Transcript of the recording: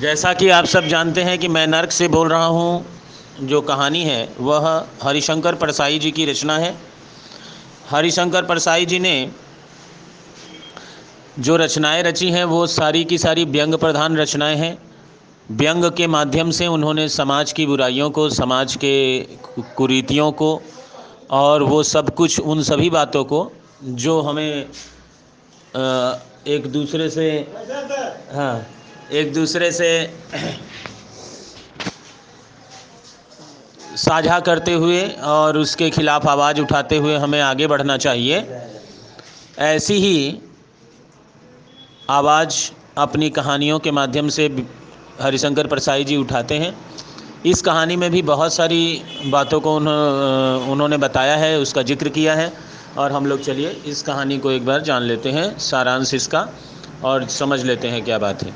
जैसा कि आप सब जानते हैं कि मैं नर्क से बोल रहा हूँ, जो कहानी है, वह हरिशंकर परसाई जी की रचना है। हरिशंकर परसाई जी ने जो रचनाएँ रची हैं, वो सारी की सारी व्यंग प्रधान रचनाएँ हैं। व्यंग के माध्यम से उन्होंने समाज की बुराइयों को, समाज के कुरीतियों को, और वो सब कुछ उन सभी बातों को, जो हमें एक दूसरे से हाँ। एक दूसरे से साझा करते हुए और उसके खिलाफ आवाज़ उठाते हुए हमें आगे बढ़ना चाहिए। ऐसी ही आवाज़ अपनी कहानियों के माध्यम से हरिशंकर प्रसाई जी उठाते हैं। इस कहानी में भी बहुत सारी बातों को उन्होंने बताया है, उसका ज़िक्र किया है और हम लोग चलिए इस कहानी को एक बार जान लेते हैं, सारांश इसका और समझ लेते हैं क्या बात है।